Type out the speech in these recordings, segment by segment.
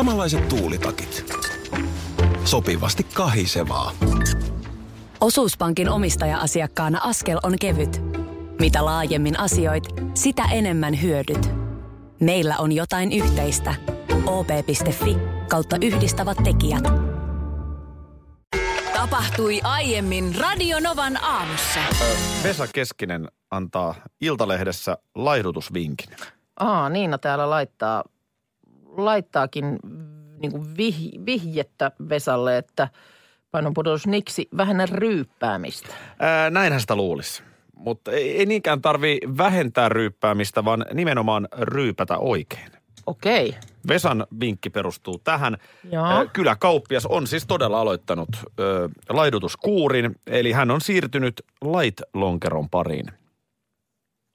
Samanlaiset tuulitakit. Sopivasti kahisevaa. Osuuspankin omistaja-asiakkaana askel on kevyt. Mitä laajemmin asioit, sitä enemmän hyödyt. Meillä on jotain yhteistä. op.fi kautta yhdistävät tekijät. Tapahtui aiemmin Radionovan aamussa. Vesa Keskinen antaa Iltalehdessä laihdutusvinkin. Aa, Niina täällä laittaa, laittaakin niin kuin vih, vihjettä Vesalle, että painonpudotus niksi vähennä ryyppäämistä. Ää, näinhän sitä luulisi. Mutta ei, ei niinkään tarvi vähentää ryyppäämistä, vaan nimenomaan ryypätä oikein. Okei. Vesan vinkki perustuu tähän. Joo. Kyläkauppias on siis todella aloittanut ö, laidutuskuurin, eli hän on siirtynyt light-lonkeron pariin.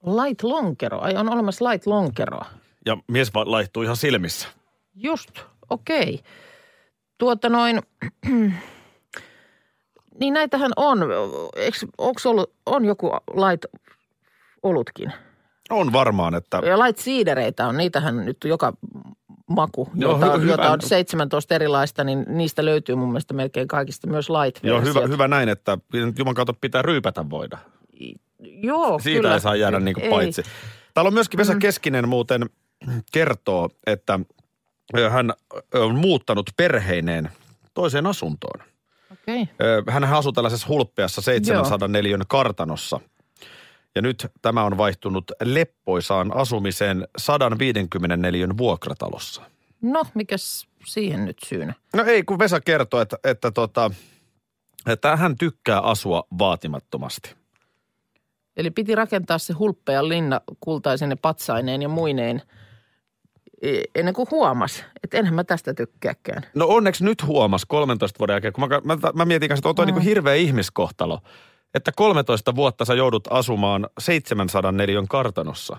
Light lonkero. Ai on olemassa light lonkeroa. Ja mies laihtuu ihan silmissä. Just, okei. Tuota noin, niin näitähän on. Onko ollut, on joku light olutkin? On varmaan, että Ja light siidereitä on, niitähän nyt joka maku, Joo, jota, on, hyvä. jota on 17 erilaista, niin niistä löytyy mun mielestä melkein kaikista myös light joo, hyvä, hyvä näin, että Juman kautta pitää ryypätä voida. Joo, Siitä kyllä. ei saa jäädä niin kuin Ei. paitsi. Täällä on myöskin Vesa Keskinen muuten kertoo, että hän on muuttanut perheineen toiseen asuntoon. Okei. Hän asuu tällaisessa hulppeassa 700 neliön kartanossa. Ja nyt tämä on vaihtunut leppoisaan asumiseen 150 neliön vuokratalossa. No, mikäs siihen nyt syynä? No ei, kun Vesa kertoo, että, että, tota, että hän tykkää asua vaatimattomasti. Eli piti rakentaa se hulppea linna kultaisine patsaineen ja muineen e- ennen kuin huomas, että enhän mä tästä tykkääkään. No onneksi nyt huomas 13 vuoden jälkeen, kun mä, mä, mä mietin kanssa, että on toi mm. niin hirveä ihmiskohtalo. Että 13 vuotta sä joudut asumaan 700 neliön kartanossa,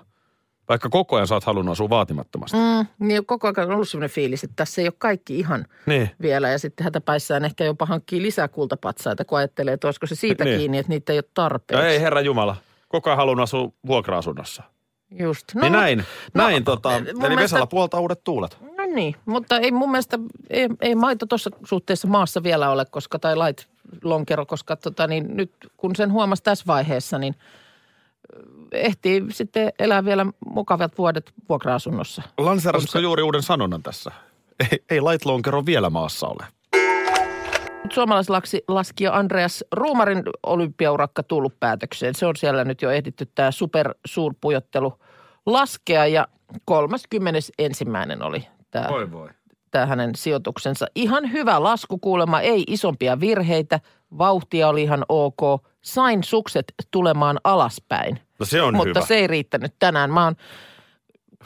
vaikka koko ajan sä oot halunnut asua vaatimattomasti. Mm. Niin koko ajan on ollut sellainen fiilis, että tässä ei ole kaikki ihan Niin. vielä. Ja sitten hätäpäissään ehkä jopa hankkii lisää kultapatsaita, kun ajattelee, että olisiko se siitä Niin. kiinni, että niitä ei ole tarpeeksi. ei herra Jumala, koko ajan halunnut asua vuokra-asunnossa. Just. No, niin näin, no, näin tota, mun eli mielestä- Vesalla puolta uudet tuulet. No niin, mutta ei mun mielestä, ei, ei maito tuossa suhteessa maassa vielä ole, koska, tai lait lonkero, koska tota, niin nyt kun sen huomasi tässä vaiheessa, niin ehtii sitten elää vielä mukavat vuodet vuokra-asunnossa. Lanseerasitko juuri uuden sanonnan tässä? Ei, ei light lonkero vielä maassa ole. Suomalaislaksi laskija Andreas Ruumarin olympiaurakka tullut päätökseen. Se on siellä nyt jo ehditty tämä supersuurpujottelu laskea ja 31. oli tämä voi. tämä hänen sijoituksensa. Ihan hyvä lasku kuulemma, ei isompia virheitä. Vauhtia oli ihan ok. Sain sukset tulemaan alaspäin. No se on Mutta hyvä. se ei riittänyt tänään. Mä oon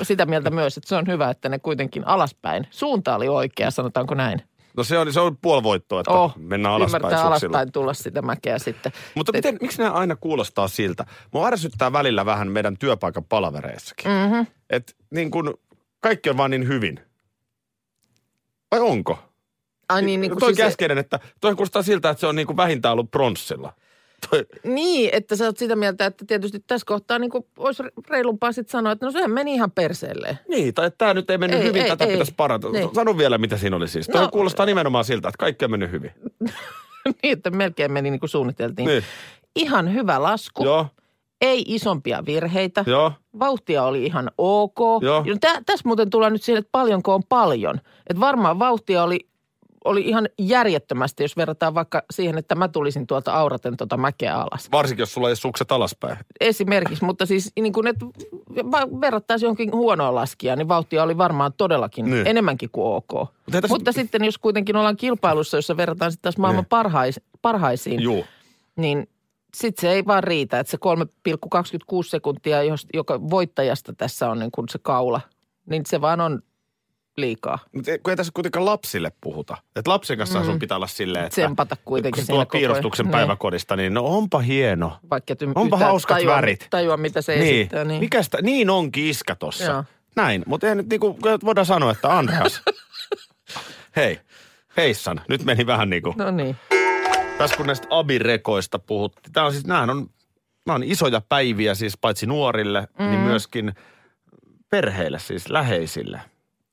sitä mieltä myös, että se on hyvä, että ne kuitenkin alaspäin. Suunta oli oikea, sanotaanko näin. No se on, se on puoli voittoa, että Oh, mennään alaspäin Ymmärtää suksilla. alaspäin tulla sitä mäkeä sitten. Mutta miten, miksi nämä aina kuulostaa siltä? Mua ärsyttää välillä vähän meidän työpaikan palavereissakin. Mm-hmm. Että niin kun kaikki on vaan niin hyvin. Vai onko? Ai niin, niin kuin toi siis, käskeinen, että toi kuulostaa siltä, että se on niin kuin vähintään ollut pronssilla. Toi, niin, että sä oot sitä mieltä, että tietysti tässä kohtaa niin kuin olisi reilumpaa sitten sanoa, että no sehän meni ihan perseelleen. niin, tai että tämä nyt ei mennyt Ei, hyvin, ei, tätä ei. pitäisi parantaa. Niin. Sano vielä, mitä siinä oli siis. Toi No- kuulostaa nimenomaan siltä, että kaikki on mennyt hyvin. niin, että melkein meni niin kuin suunniteltiin. Niin. Ihan hyvä lasku. Joo, Ei isompia virheitä. joo. Vauhtia oli ihan ok. Joo. Tä, tässä muuten tullaan nyt siihen, että paljonko on paljon. Että varmaan vauhtia oli, oli ihan järjettömästi, jos verrataan vaikka siihen, että mä tulisin tuolta auraten tuota mäkeä alas. Varsinkin, jos sulla ei sukset alaspäin. Esimerkiksi, mutta siis niin kuin, että verrattaisiin johonkin huonoon laskijaan, niin vauhtia oli varmaan todellakin Niin. enemmänkin kuin ok. tässä- Mutta sitten jos kuitenkin ollaan kilpailussa, jossa verrataan sitten taas maailman Niin. parhais, parhaisiin, Juu. niin sitten se ei vaan riitä, että se 3,26 sekuntia, joka voittajasta tässä on niin kuin se kaula, niin se vaan on liikaa. Mutta kun ei tässä kuitenkaan lapsille puhuta. Että lapsen kanssa mm. sun pitää olla silleen, että... Tsempata kuitenkin Kun se siinä tuo koko ajan. piirustuksen Niin. päiväkodista, niin no onpa hieno. Vaikka et Onpa hauskat tajua, värit. Tajua, mitä se Niin. esittää. Niin. Mikä sitä, niin onkin iskä tossa. Joo. Näin, mutta ei nyt niinku, voidaan sanoa, että Andreas. Hei, heissan. Nyt meni vähän niin kuin, No niin. tässä kun näistä abirekoista puhuttiin. Tämä on siis, nämähän on, nämä on isoja päiviä siis paitsi nuorille, mm. niin myöskin perheille, siis läheisille.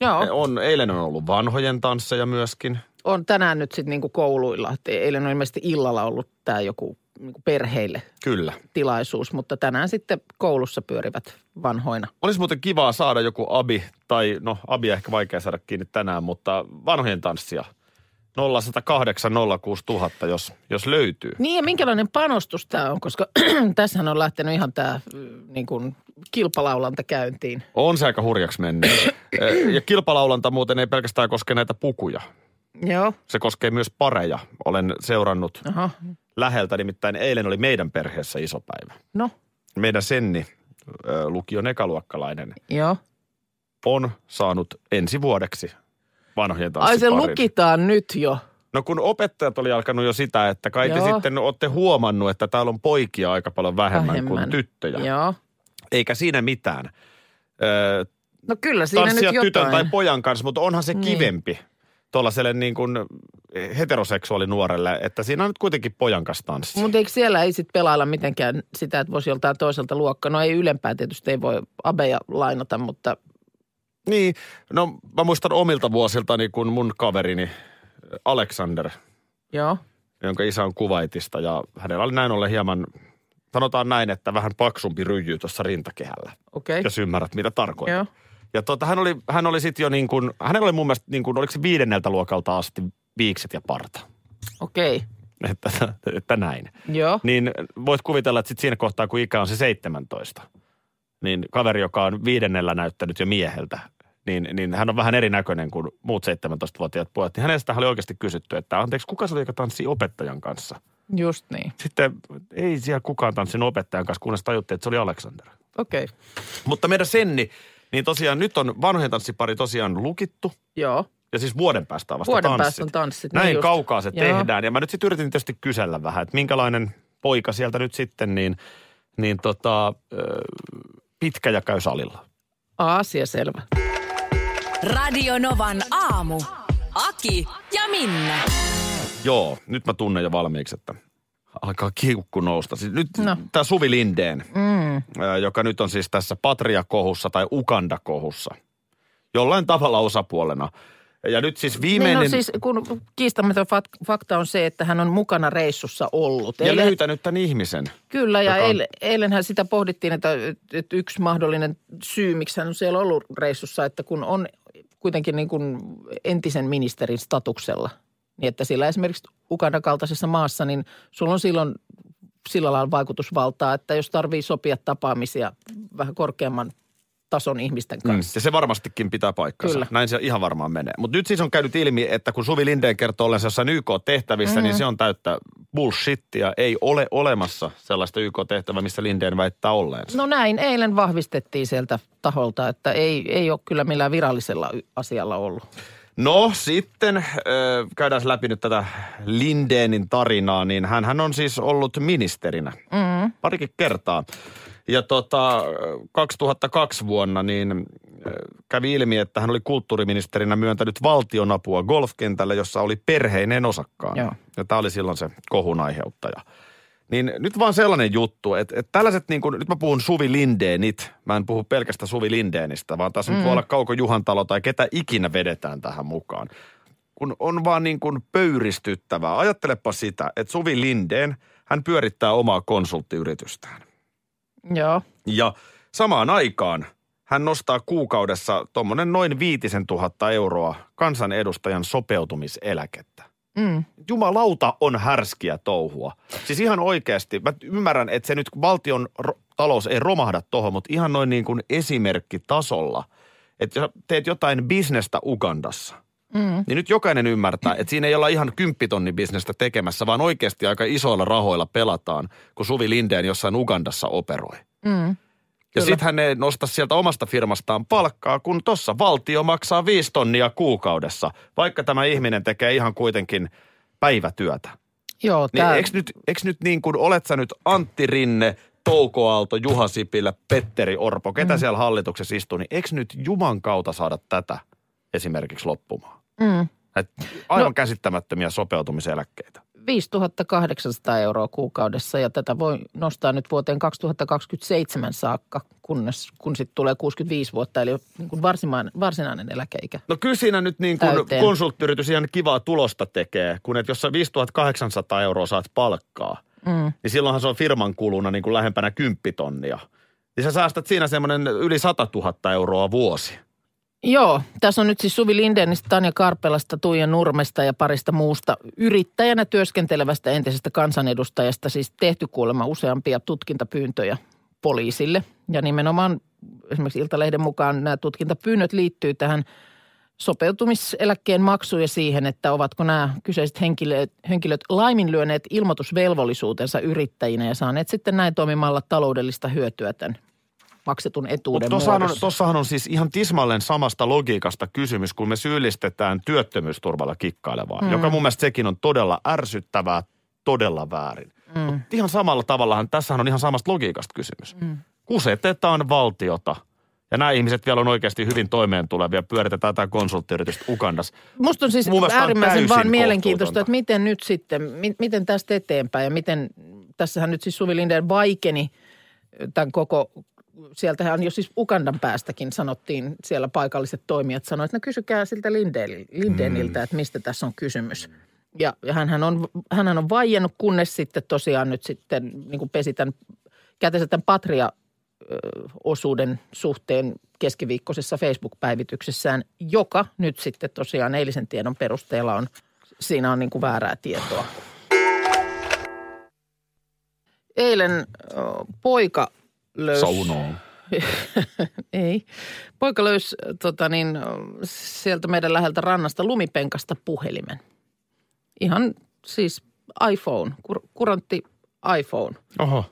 Joo, On, eilen on ollut vanhojen tansseja myöskin. on tänään nyt sitten niinku kouluilla. Et eilen on ilmeisesti illalla ollut tämä joku niinku perheille Kyllä. tilaisuus, mutta tänään sitten koulussa pyörivät vanhoina. Olisi muuten kivaa saada joku abi, tai no abi ehkä vaikea saada kiinni tänään, mutta vanhojen tanssia. 0108 06000, jos, jos löytyy. Niin ja minkälainen panostus tämä on, koska tässähän on lähtenyt ihan tämä niin kuin kilpalaulanta käyntiin. On se aika hurjaksi mennyt. Eh, ja kilpalaulanta muuten ei pelkästään koske näitä pukuja. Joo, Se koskee myös pareja. Olen seurannut aha, läheltä, nimittäin eilen oli meidän perheessä iso päivä. no, Meidän Senni, ö, lukion ekaluokkalainen, joo. on saanut ensi vuodeksi vanhojen Ai se tanssiparin. lukitaan nyt jo. No kun opettajat oli alkanut jo sitä, että kai te sitten olette huomannut, että täällä on poikia aika paljon vähemmän, vähemmän. kuin tyttöjä. Joo. Eikä siinä mitään. Öö, No kyllä siinä nyt jotain. tytön tai pojan kanssa, mutta onhan se Niin. kivempi tuollaiselle niin kuin heteroseksuaalinuorelle, että siinä on nyt kuitenkin pojan kanssa tanssia. Mutta eikö siellä ei sitten pelailla mitenkään sitä, että voisi joltain toiselta luokkaa? No ei ylempää tietysti, ei voi abeja lainata, mutta Niin, no mä muistan omilta vuosiltani, kun mun kaverini Alexander, joo. jonka isä on kuvaitista ja hänellä oli näin ollen hieman, sanotaan näin, että vähän paksumpi ryijy tuossa rintakehällä, Okei. jos ymmärrät mitä tarkoitan. Joo. Ja tota, hän oli, hän oli sitten jo niin kuin, hänellä oli mun mielestä niin kuin, oliko se viidenneltä luokalta asti viikset ja parta. Okei. Että, että näin. Joo. Niin voit kuvitella, että sit siinä kohtaa, kun ikä on se 17, niin kaveri, joka on viidennellä näyttänyt jo mieheltä, niin, niin hän on vähän erinäköinen kuin muut 17-vuotiaat pojat. Niin hänestä oli oikeasti kysytty, että anteeksi, kuka se oli, joka tanssii opettajan kanssa? Just niin. Sitten ei siellä kukaan tanssinut opettajan kanssa, kunnes tajuttiin, että se oli Alexander. Okei. Mutta meidän Senni, niin tosiaan nyt on vanhojen tanssipari tosiaan lukittu. Joo. Ja siis vuoden päästä on vasta Vuoden tanssit. päästä on tanssit. niin Näin just. kaukaa se Joo. tehdään. Ja mä nyt sitten yritin tietysti kysellä vähän, että minkälainen poika sieltä nyt sitten, niin, niin tota, pitkä ja käy salilla. Asia selvä. Radio Novan aamu. Aki ja Minna. Joo, nyt mä tunnen jo valmiiksi, että alkaa kiukku nousta. Siis nyt no. Tämä Suvi Lindeen, mm. joka nyt on siis tässä Patria-kohussa tai Ukanda-kohussa. Jollain tavalla osapuolena. Ja nyt siis viimeinen... Niin no siis kun kiistämätön fak- fakta on se, että hän on mukana reissussa ollut. ja Eilen- löytänyt tämän ihmisen. Kyllä, ja on- eilen, eilenhän sitä pohdittiin, että, että yksi mahdollinen syy, miksi hän on siellä ollut reissussa, että kun on kuitenkin niin kuin entisen ministerin statuksella, niin että sillä esimerkiksi Ugandan kaltaisessa maassa, niin sulla on silloin sillä lailla vaikutusvaltaa, että jos tarvii sopia tapaamisia vähän korkeamman tason ihmisten Mm. kanssa. Ja se varmastikin pitää paikkansa. Kyllä. Näin se ihan varmaan menee. Mutta nyt siis on käynyt ilmi, että kun Suvi Lindeen kertoo ollensa jossain YK-tehtävissä, mm-hmm. niin se on täyttä bullshittia. Ei ole olemassa sellaista YK-tehtävää, missä Lindeen väittää olleensa. No näin, eilen vahvistettiin sieltä taholta, että ei, ei ole kyllä millään virallisella asialla ollut. No sitten äh, käydään läpi nyt tätä Lindeenin tarinaa, niin hän on siis ollut ministerinä mm. parikin kertaa. Ja tota, 2002 vuonna niin äh, kävi ilmi, että hän oli kulttuuriministerinä myöntänyt valtionapua golfkentälle, jossa oli perheinen osakkaan. Joo. Ja tämä oli silloin se kohun aiheuttaja. Niin nyt vaan sellainen juttu, että, että tällaiset niin kuin, nyt mä puhun Suvi Lindeenit, mä en puhu pelkästään Suvi Lindeenistä, vaan tässä mm. nyt voi olla Kauko Juhantalo tai ketä ikinä vedetään tähän mukaan. Kun on vaan niin kuin pöyristyttävää. Ajattelepa sitä, että Suvi Lindeen, hän pyörittää omaa konsulttiyritystään. Joo. Ja samaan aikaan hän nostaa kuukaudessa tuommoinen noin viitisen tuhatta euroa kansanedustajan sopeutumiseläkettä. Mm. Jumalauta on härskiä touhua. Siis ihan oikeasti, mä ymmärrän, että se nyt valtion ro- talous ei romahda tohon, mutta ihan noin niin kuin esimerkkitasolla, että jos teet jotain bisnestä Ugandassa, mm. niin nyt jokainen ymmärtää, että siinä ei olla ihan kymppitonni bisnestä tekemässä, vaan oikeasti aika isoilla rahoilla pelataan, kun Suvi Lindeen jossain Ugandassa operoi. Mm. Ja sitten hän ei nosta sieltä omasta firmastaan palkkaa, kun tuossa valtio maksaa viisi tonnia kuukaudessa, vaikka tämä ihminen tekee ihan kuitenkin päivätyötä. Joo, Niin tää, eikö nyt, eikö nyt niin kuin, olet sä nyt Antti Rinne, Touko Aalto, Juha Sipilä, Petteri Orpo, ketä mm. siellä hallituksessa istuu, niin eikö nyt Juman kautta saada tätä esimerkiksi loppumaan? mm. Et aivan No- käsittämättömiä sopeutumiseläkkeitä. 5800 euroa kuukaudessa ja tätä voi nostaa nyt vuoteen 2027 saakka, kunnes, kun sitten tulee 65 vuotta, eli niin kuin varsinainen, varsinainen eläkeikä. No kyllä siinä nyt niin kuin Täyteen. konsulttiyritys ihan kivaa tulosta tekee, kun et jos sä 5800 euroa saat palkkaa, mm. niin silloinhan se on firman kuluna niin kuin lähempänä kymppitonnia. Niin sä säästät siinä semmoinen yli 100 000 euroa vuosi. Joo, tässä on nyt siis Suvi Lindenistä, Tanja Karpelasta, Tuija Nurmesta ja parista muusta yrittäjänä työskentelevästä entisestä kansanedustajasta siis tehty kuulemma useampia tutkintapyyntöjä poliisille. Ja nimenomaan esimerkiksi Iltalehden mukaan nämä tutkintapyynnöt liittyy tähän sopeutumiseläkkeen maksuun ja siihen, että ovatko nämä kyseiset henkilöt, henkilöt laiminlyöneet ilmoitusvelvollisuutensa yrittäjinä ja saaneet sitten näin toimimalla taloudellista hyötyä tämän maksetun etuuden tossahan on, muodossa. tossahan on siis ihan tismalleen samasta logiikasta kysymys, kun me syyllistetään työttömyysturvalla kikkailevaa, mm. joka mun mielestä sekin on todella ärsyttävää, todella väärin. Mm. Mutta ihan samalla tavallahan, tässähän on ihan samasta logiikasta kysymys. Mm. Kusetetaan valtiota ja nämä ihmiset vielä on oikeasti hyvin toimeen tulevia. Pyöritetään tätä konsulttiyritystä Ukandassa. Musta on siis on äärimmäisen vaan mielenkiintoista, että miten nyt sitten, mi- miten tästä eteenpäin ja miten, tässähän nyt siis Suvi Linden vaikeni tämän koko, sieltähän jo siis Ugandan päästäkin sanottiin, siellä paikalliset toimijat sanoivat, että no kysykää siltä Lindenil- Lindeniltä, mm. että mistä tässä on kysymys. Ja hänhän on, hänhän on vaiennut, kunnes sitten tosiaan nyt sitten niin kuin pesi tämän, kätensä tämän Patria osuuden suhteen keskiviikkoisessa Facebook-päivityksessään, joka nyt sitten tosiaan eilisen tiedon perusteella on, siinä on niin kuin väärää tietoa. Eilen poika löysi... Saunoon. Ei. Poika löysi tota niin, sieltä meidän läheltä rannasta lumipenkasta puhelimen. Ihan siis iPhone, kur, kurantti iPhone. Oho.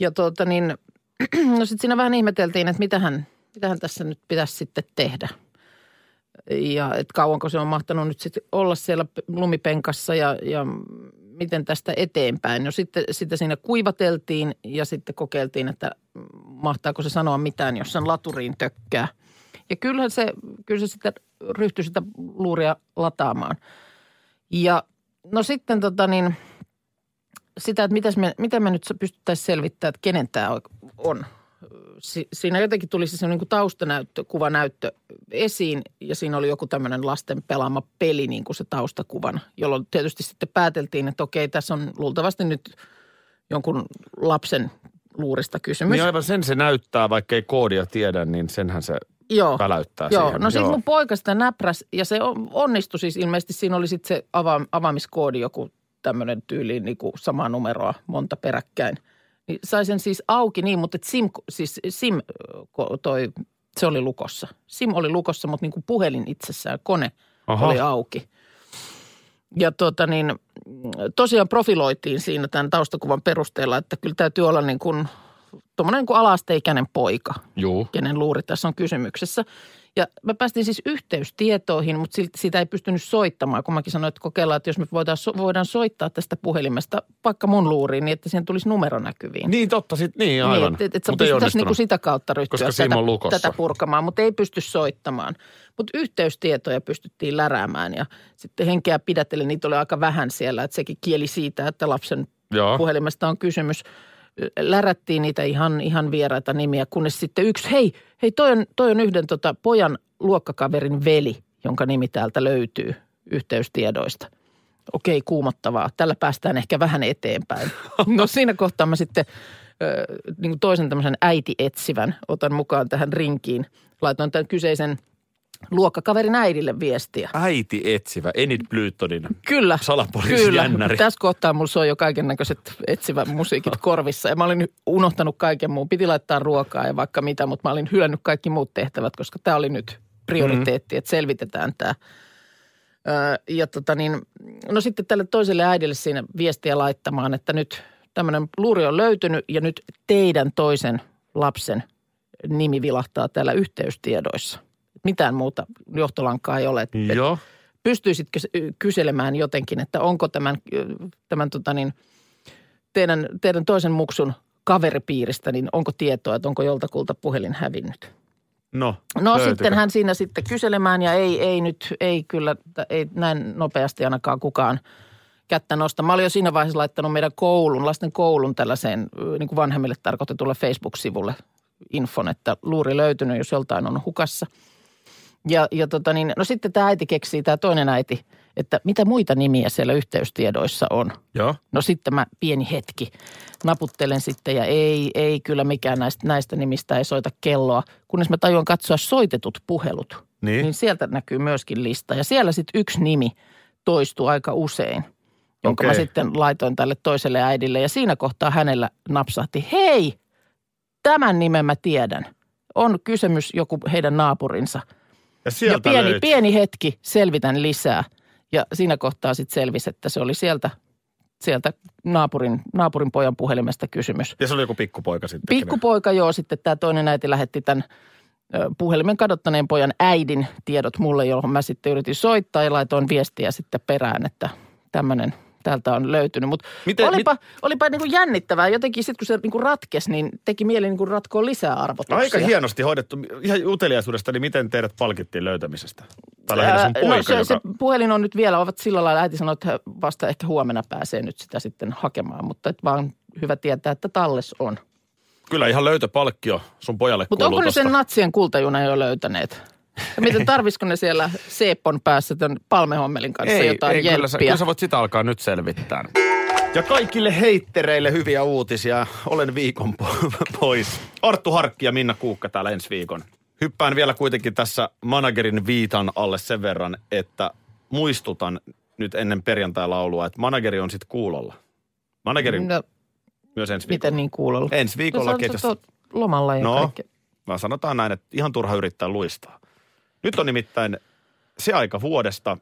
Ja tuota niin, no sitten siinä vähän ihmeteltiin, että mitähän, mitähän tässä nyt pitäisi sitten tehdä. Ja että kauanko se on mahtanut nyt sitten olla siellä lumipenkassa ja, ja miten tästä eteenpäin. No sitten sitä siinä kuivateltiin ja sitten kokeiltiin, että mahtaako se sanoa mitään, jos sen laturiin tökkää. Ja kyllähän se, kyllä se sitten ryhtyi sitä luuria lataamaan. Ja no sitten tota niin, sitä, että mitäs me, miten me nyt pystyttäisiin selvittämään, että kenen tämä on. Si, siinä jotenkin tuli se niin kuin taustanäyttö, kuvanäyttö esiin ja siinä oli joku tämmöinen lasten pelaama peli niin kuin se taustakuvana, jolloin tietysti sitten pääteltiin, että okei, tässä on luultavasti nyt jonkun lapsen luurista kysymys. Niin aivan sen se näyttää, vaikka ei koodia tiedä, niin senhän se Joo. väläyttää Joo, siihen. no sitten mun poika sitä näpräs ja se on- onnistui siis ilmeisesti. Siinä oli sitten se ava, avaamiskoodi joku tämmöinen tyyliin niin kuin samaa numeroa monta peräkkäin. Niin sai sen siis auki niin, mutta SIM, siis SIM toi, se oli lukossa. SIM oli lukossa, mutta niin kuin puhelin itsessään, kone Aha. oli auki. Ja tuota niin, tosiaan profiloitiin siinä tämän taustakuvan perusteella, että kyllä täytyy olla niin kuin tuommoinen niin kuin alasteikäinen poika Juu. kenen luuri tässä on kysymyksessä. Ja me päästiin siis yhteystietoihin, mutta silti sitä ei pystynyt soittamaan, kun mäkin sanoin, että kokeillaan, että jos me voidaan, so- voidaan soittaa tästä puhelimesta vaikka mun luuriin, niin että siihen tulisi numero näkyviin. Niin totta, sit, niin aivan. Niin, että, Mutta ei pystyttäisiin onnistunut. niinku sitä kautta ryhtyä Koska tätä, tätä purkamaan, mutta ei pysty soittamaan. Mutta yhteystietoja pystyttiin läräämään ja sitten henkeä pidätellen niitä oli aika vähän siellä, että sekin kieli siitä, että lapsen Joo. puhelimesta on kysymys. Lärättiin niitä ihan, ihan vieraita nimiä, kunnes sitten yksi, hei, hei toi on, toi on yhden tota pojan luokkakaverin veli, jonka nimi täältä löytyy yhteystiedoista. Okei, kuumottavaa. Tällä päästään ehkä vähän eteenpäin. No siinä kohtaa mä sitten ö, niin toisen tämmöisen äiti-etsivän otan mukaan tähän rinkiin. Laitoin tämän kyseisen luokkakaverin äidille viestiä. Äiti etsivä, Enid Blytonin Kyllä. Kyllä. Tässä kohtaa mulla soi jo kaiken näköiset etsivät musiikit korvissa. Ja mä olin unohtanut kaiken muun. Piti laittaa ruokaa ja vaikka mitä, mutta mä olin hylännyt kaikki muut tehtävät, koska tämä oli nyt prioriteetti, mm. että selvitetään tämä. Ja tota niin, no sitten tälle toiselle äidille siinä viestiä laittamaan, että nyt tämmöinen luuri on löytynyt ja nyt teidän toisen lapsen nimi vilahtaa täällä yhteystiedoissa. Mitään muuta johtolankaa ei ole. Et- Joo. pystyisitkö kyselemään jotenkin, että onko tämän, tämän tota niin, teidän, teidän toisen muksun kaveripiiristä, niin onko tietoa, että onko joltakulta puhelin hävinnyt? No, No sitten hän siinä sitten kyselemään ja ei, ei nyt, ei kyllä, ei näin nopeasti ainakaan kukaan kättä nosta. Mä olin jo siinä vaiheessa laittanut meidän koulun, lasten koulun tällaiseen niin kuin vanhemmille tarkoitetulle Facebook-sivulle infon, että luuri löytynyt, jos joltain on hukassa. Ja, ja tota niin, no sitten tämä äiti keksii, tämä toinen äiti, että mitä muita nimiä siellä yhteystiedoissa on. Joo. No sitten mä pieni hetki naputtelen sitten ja ei, ei kyllä mikään näistä, näistä nimistä ei soita kelloa. Kunnes mä tajuan katsoa soitetut puhelut, Niin. niin sieltä näkyy myöskin lista. Ja siellä sitten yksi nimi toistuu aika usein, jonka Okei. mä sitten laitoin tälle toiselle äidille. Ja siinä kohtaa hänellä napsahti, hei, tämän nimen mä tiedän. On kysymys joku heidän naapurinsa. Ja Ja sieltä pieni, löytyi. pieni hetki, selvitän lisää. Ja siinä kohtaa sitten selvisi, että se oli sieltä, sieltä naapurin, naapurin pojan puhelimesta kysymys. Ja se oli joku pikkupoika sitten. Pikkupoika joo, sitten tämä toinen äiti lähetti tämän puhelimen kadottaneen pojan äidin tiedot mulle, johon mä sitten yritin soittaa ja laitoin viestiä sitten perään, että tämmöinen täältä on löytynyt. Mutta olipa, olipa niin kuin jännittävää. Jotenkin sitten kun se niin kuin ratkesi, niin teki mieli niin kuin ratkoa lisää arvotuksia. Aika hienosti hoidettu. Ihan uteliaisuudesta, niin miten teidät palkittiin löytämisestä? Tai lähinnä sun Ää, poika, no, se, joka... se puhelin on nyt vielä, ovat sillä lailla, äiti sanoi, että vasta ehkä huomenna pääsee nyt sitä sitten hakemaan, mutta et vaan hyvä tietää, että talles on. Kyllä ihan löytöpalkkio sun pojalle Mutta onko ne sen natsien kultajuna jo löytäneet? Ja miten tarvisiko ne siellä Seepon päässä tämän Palmehommelin kanssa ei, jotain ei, kyllä, sä, kyllä sä voit sitä alkaa nyt selvittää. Ja kaikille heittereille hyviä uutisia. Olen viikon po- pois. Arttu Harkki ja Minna Kuukka täällä ensi viikon. Hyppään vielä kuitenkin tässä managerin viitan alle sen verran, että muistutan nyt ennen perjantai-laulua, että manageri on sitten kuulolla. Managerin No, myös ensi viikolla. miten niin kuulolla? Ensi viikolla no, oot lomalla ja No. kaikkea. Mä sanotaan näin, että ihan turha yrittää luistaa. Nyt on nimittäin se aika vuodesta,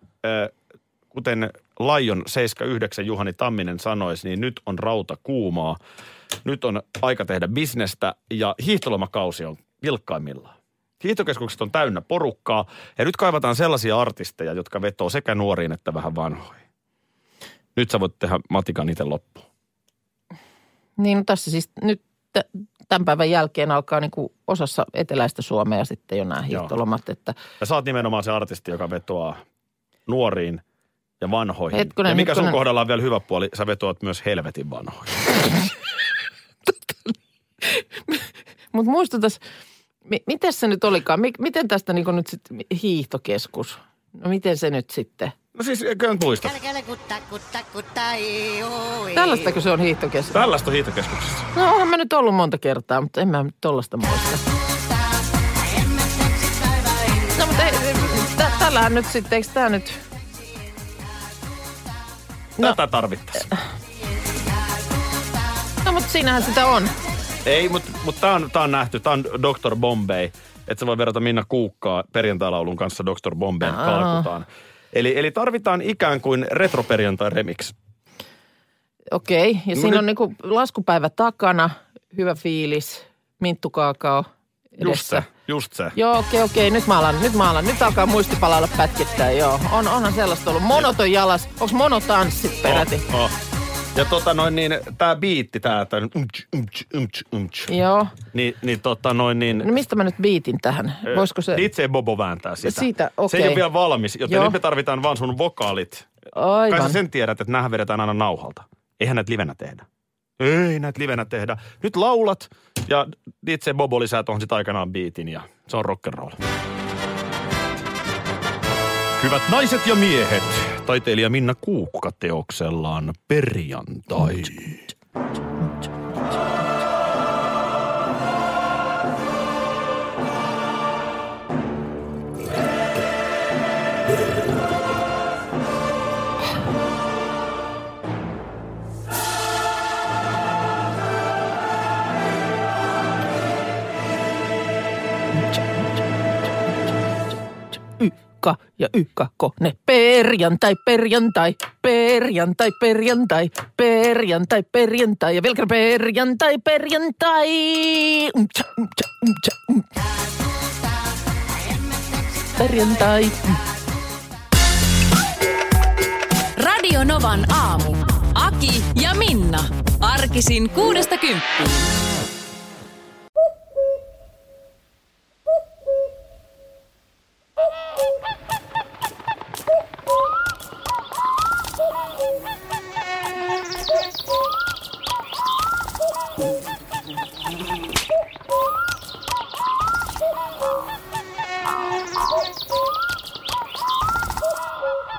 kuten Lion 79 Juhani Tamminen sanoisi, niin nyt on rauta kuumaa. Nyt on aika tehdä bisnestä ja hiihtolomakausi on vilkkaimmillaan. Hiihtokeskukset on täynnä porukkaa ja nyt kaivataan sellaisia artisteja, jotka vetoo sekä nuoriin että vähän vanhoihin. Nyt sä voit tehdä matikan itse loppuun. Niin no tässä siis nyt tämän päivän jälkeen alkaa niin kuin osassa eteläistä Suomea sitten jo nämä hiihtolomat, että Ja sä oot nimenomaan se artisti, joka vetoaa nuoriin ja vanhoihin. Hetkonen, ja mikä hetkonen. sun kohdalla on vielä hyvä puoli, sä vetoat myös helvetin vanhoihin. Mutta muistutas, mi- miten se nyt olikaan? Mi- miten tästä niin nyt sitten hiihtokeskus? No miten se nyt sitten? No siis, kyllä nyt oi. Tällaistako se on hiihtokeskus? Tällaista on hiihtokeskuksessa. No onhan mä nyt ollut monta kertaa, mutta en mä nyt tollasta muista. No mutta ei, tä- tällähän nyt sitten, eikö tää nyt... No. Tätä tarvittaisiin. No mutta siinähän sitä on. Ei, mutta mut tää on, tää on nähty. Tää on Dr. Bombay. Että sä voi verrata Minna Kuukkaa perjantailaulun kanssa Dr. Bombayn Aa. kalkutaan. Eli, eli tarvitaan ikään kuin retroperjantai remix. Okei, ja No siinä nyt- on niinku laskupäivä takana, hyvä fiilis, minttukaakao edessä. Just se, just se. Joo, okei, okei. Nyt mä alan, nyt mä alan. Nyt alkaa muistipalalla pätkittää, joo. On, onhan sellaista ollut. Monoton jalas. Onks monotanssit peräti? Oh, oh. Ja tota noin niin, tää biitti tää, tää umts, umts, umts, umts. Joo. Niin, niin tota noin niin. No mistä mä nyt biitin tähän? Voisiko se... DJ Bobo vääntää sitä. Siitä, Se ei okei. ole vielä valmis, joten Joo. nyt me tarvitaan vaan sun vokaalit. Kai Aivan. sä sen tiedät, että nämä vedetään aina nauhalta. Eihän näitä livenä tehdä. Ei näitä livenä tehdä. Nyt laulat ja DJ Bobo lisää tuohon sit aikanaan biitin ja se on rock'n'roll. Hyvät naiset ja miehet, taiteilija Minna Kuukka teoksellaan perjantai. Ykka ja ykka kone. Perjantai, perjantai, perjantai, perjantai, perjantai, perjantai ja vielä kerran perjantai, perjantai. Umtsa, umtsa, umtsa, um. Perjantai. Radio Novan aamu. Aki ja Minna. Arkisin kuudesta kymppiin.